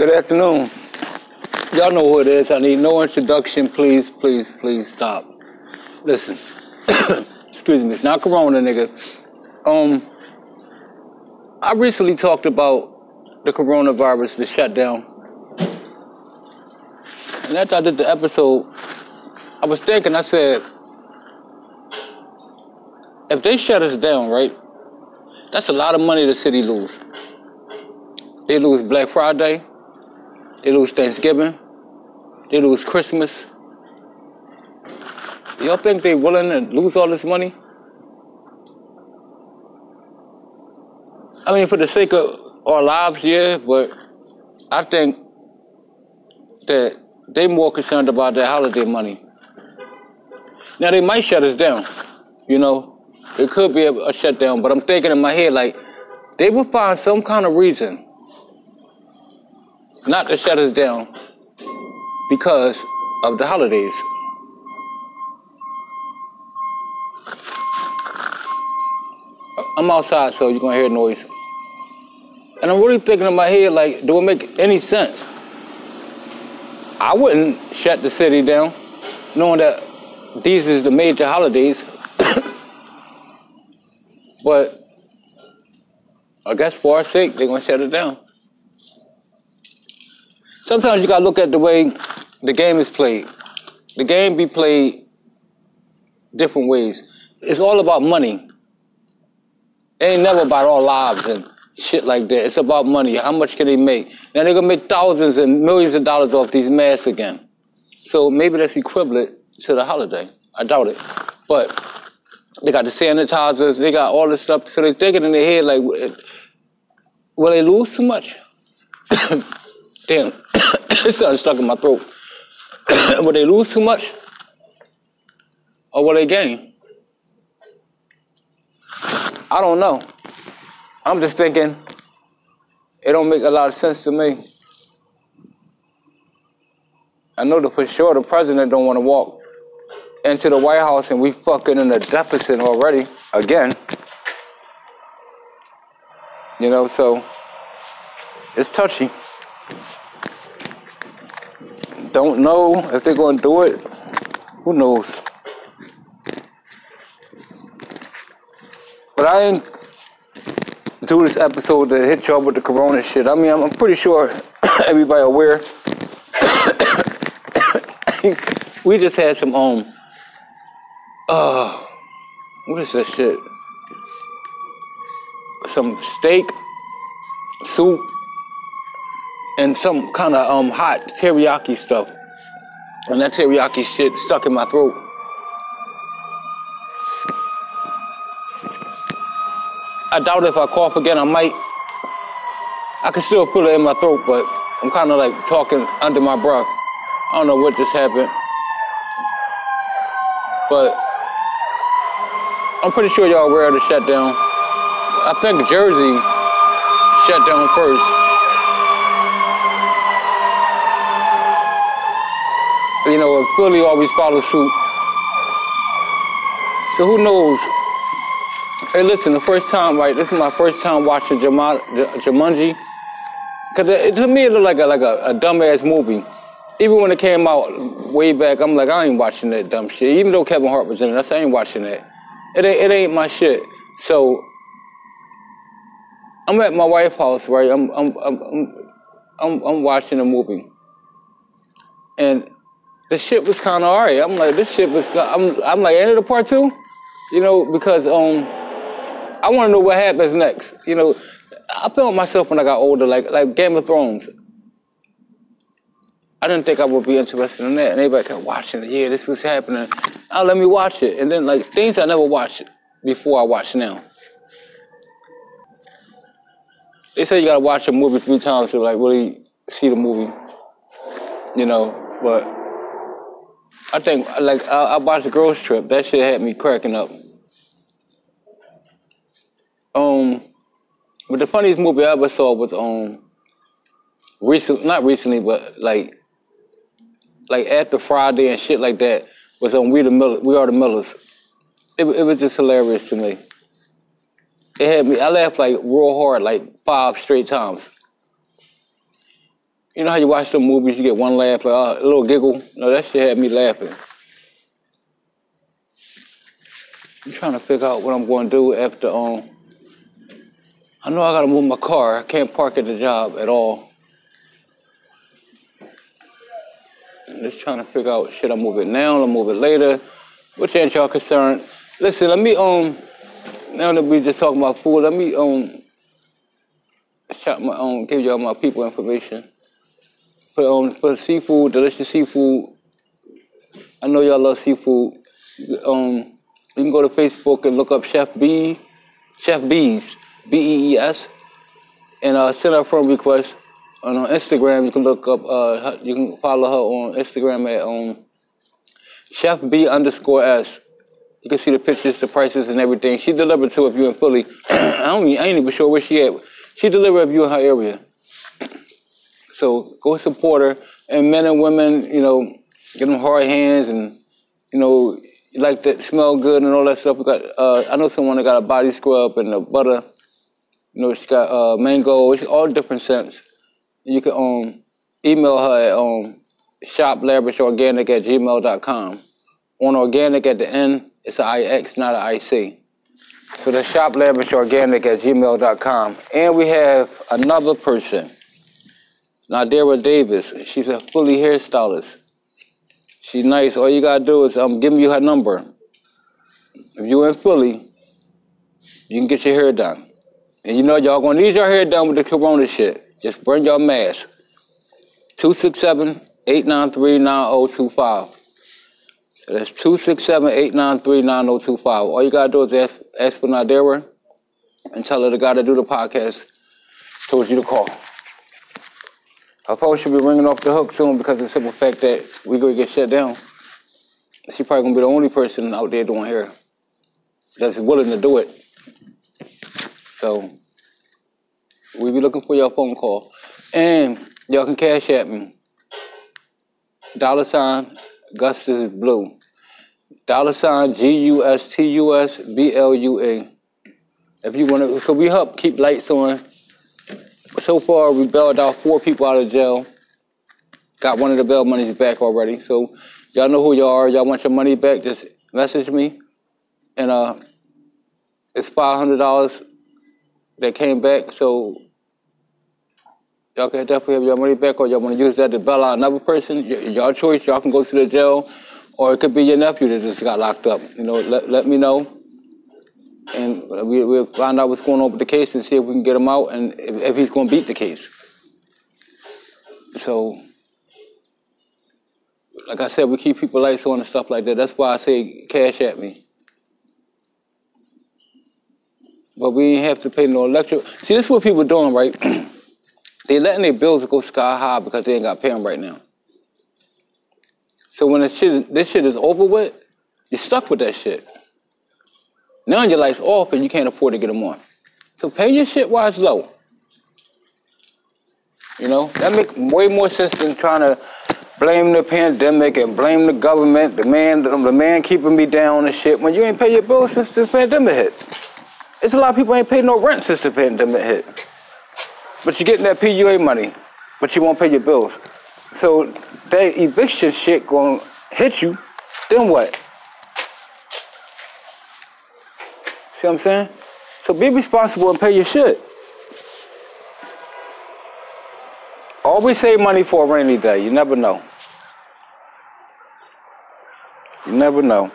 Good afternoon. Y'all know who it is. I need no introduction. Please, please, please stop. Listen. Excuse me. It's not Corona, nigga. Um, I recently talked about the coronavirus, the shutdown. And after I did the episode, I was thinking, I said, if they shut us down, right, that's a lot of money the city lose. They lose Black Friday, they lose Thanksgiving. They lose Christmas. Y'all think they willing to lose all this money? I mean, for the sake of our lives, yeah, but I think that they more concerned about their holiday money. Now they might shut us down, you know. It could be a, a shutdown, but I'm thinking in my head like they will find some kind of reason not to shut us down because of the holidays. I'm outside, so you're gonna hear noise. And I'm really thinking in my head, like, do it make any sense? I wouldn't shut the city down, knowing that these is the major holidays. but I guess for our sake, they're gonna shut it down sometimes you gotta look at the way the game is played. The game be played different ways. It's all about money. It ain't never about our lives and shit like that. It's about money. How much can they make? Now they're gonna make thousands and millions of dollars off these masks again. So maybe that's equivalent to the holiday. I doubt it. But they got the sanitizers, they got all this stuff. So they're thinking in their head like, will they lose too much? Damn, it's something stuck in my throat. will they lose too much? Or will they gain? I don't know. I'm just thinking it don't make a lot of sense to me. I know that for sure the president don't want to walk into the White House and we fucking in a deficit already again. You know, so it's touchy. Don't know if they're going to do it. Who knows? But I ain't do this episode to hit y'all with the corona shit. I mean, I'm, pretty sure everybody aware. we just had some um uh what is that shit? Some steak, soup, and some kind of um hot teriyaki stuff. And that teriyaki shit stuck in my throat. I doubt if I cough again, I might. I can still feel it in my throat, but I'm kind of like talking under my breath. I don't know what just happened. But I'm pretty sure y'all aware of the shutdown. I think Jersey shut down first. You know, Philly always follows suit. So who knows? Hey, listen, the first time, right? This is my first time watching Jama- J- Jumanji. Cause it, to me it looked like a like a, a dumbass movie. Even when it came out way back, I'm like, I ain't watching that dumb shit. Even though Kevin Hart was in it, I said, I ain't watching that. It ain't, it ain't my shit. So I'm at my wife's house, right? I'm I'm I'm I'm, I'm, I'm watching a movie, and the shit was kind of alright. I'm like, this shit was. I'm I'm like, end of the part two, you know, because um, I want to know what happens next. You know, I felt myself when I got older, like like Game of Thrones. I didn't think I would be interested in that. And everybody kept watching it. Yeah, this was happening. Oh, let me watch it. And then like things I never watched before I watch now. They say you gotta watch a movie three times to like really see the movie. You know, but I think like I, I watched Girls Trip. That shit had me cracking up. Um, but the funniest movie I ever saw was um recent, not recently, but like like after Friday and shit like that was on We the Miller, We Are the Millers. It, it was just hilarious to me. It had me. I laughed like real hard, like five straight times. You know how you watch some movies, you get one laugh, like oh, a little giggle. No, that shit had me laughing. I'm trying to figure out what I'm going to do after. Um, I know I got to move my car. I can't park at the job at all. I'm just trying to figure out should I move it now or move it later. Which ain't y'all concerned? Listen, let me um now that we just talking about food, let me um shout my um give y'all my people information. Um for seafood, delicious seafood. I know y'all love seafood. Um you can go to Facebook and look up Chef B Chef Bees, B E E S, and uh send her friend request. And on Instagram you can look up uh you can follow her on Instagram at um Chef B underscore S. You can see the pictures, the prices, and everything. She delivered to if you're in Philly. I don't, I ain't even sure where she at. She delivered if you're in her area. So go support her. And men and women, you know, give them hard hands and, you know, like that smell good and all that stuff. We got, uh, I know someone that got a body scrub and a butter. You know, she got uh, mango. It's all different scents. You can um, email her at um, shoplavishorganic at gmail.com. On organic at the end, it's an IX, not an IC. So the shop lavishorganic at gmail.com. And we have another person, Nadira Davis. She's a Philly hairstylist. She's nice. All you gotta do is um, give me her number. If you're in Philly, you can get your hair done. And you know y'all gonna need your hair done with the corona shit. Just bring your mask. 267-893-9025. So that's 267-893-9025. All you gotta do is ask, ask for Nadira and tell her the guy to do the podcast told you to call. Her phone should be ringing off the hook soon because of the simple fact that we're gonna get shut down. She probably gonna be the only person out there doing hair that's willing to do it. So we be looking for your phone call. And y'all can cash at me. Dollar sign Gustus blue. Dollar sign G U S T U S B L U A. If you wanna could we help keep lights on? So far we bailed out four people out of jail. Got one of the bail monies back already. So y'all know who y'all are. Y'all want your money back, just message me. And uh it's five hundred dollars that came back, so y'all can definitely have your money back, or y'all want to use that to bail out another person. Y- y'all choice. Y'all can go to the jail, or it could be your nephew that just got locked up. You know, let let me know, and we we'll find out what's going on with the case and see if we can get him out, and if, if he's going to beat the case. So, like I said, we keep people lights on and stuff like that. That's why I say cash at me. But we ain't have to pay no electric. See, this is what people doing, right? they letting their bills go sky high because they ain't got to pay them right now. So when this shit, this shit is over with, you're stuck with that shit. Now your lights off and you can't afford to get them on. So pay your shit while it's low. You know, that make way more sense than trying to blame the pandemic and blame the government, the man, the, man keeping me down and shit. When you ain't pay your bills since the pandemic hit. It's a lot of people ain't paid no rent since the pandemic hit. But you're getting that PUA money, but you won't pay your bills. So that eviction shit gonna hit you, then what? See what I'm saying? So be responsible and pay your shit. Always save money for a rainy day. You never know. You never know.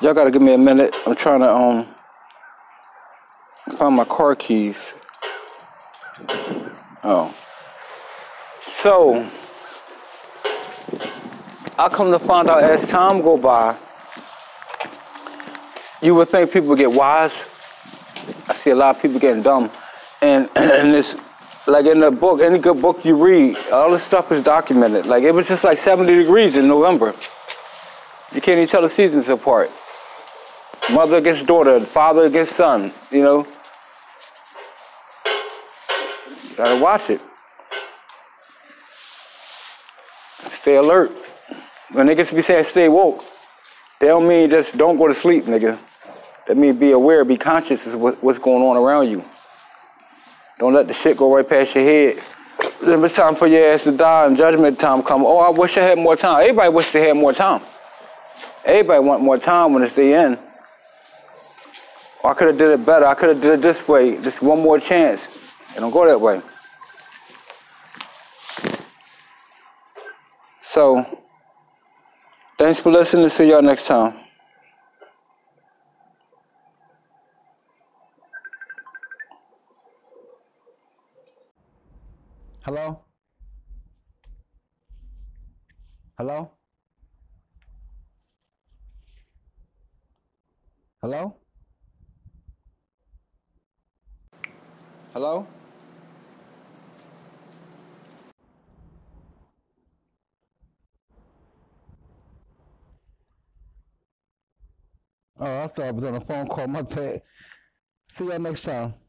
Y'all gotta give me a minute. I'm trying to um find my car keys. Oh. So, I come to find out as time go by, you would think people get wise. I see a lot of people getting dumb. And, and it's like in the book, any good book you read, all this stuff is documented. Like it was just like 70 degrees in November. You can't even tell the seasons apart. Mother against daughter, father against son, you know. You gotta watch it. Stay alert. When niggas be saying stay woke, they don't mean just don't go to sleep, nigga. That mean be aware, be conscious of what, what's going on around you. Don't let the shit go right past your head. Then it's time for your ass to die and judgment time come. Oh, I wish I had more time. Everybody wish they had more time. Everybody want more time when it's the end. Oh, I could have did it better. I could have did it this way. Just one more chance. It don't go that way. So, thanks for listening. See y'all next time. Hello? Hello? Hello? Hello? Oh, I thought I was on a phone call. My bad. See y'all next time.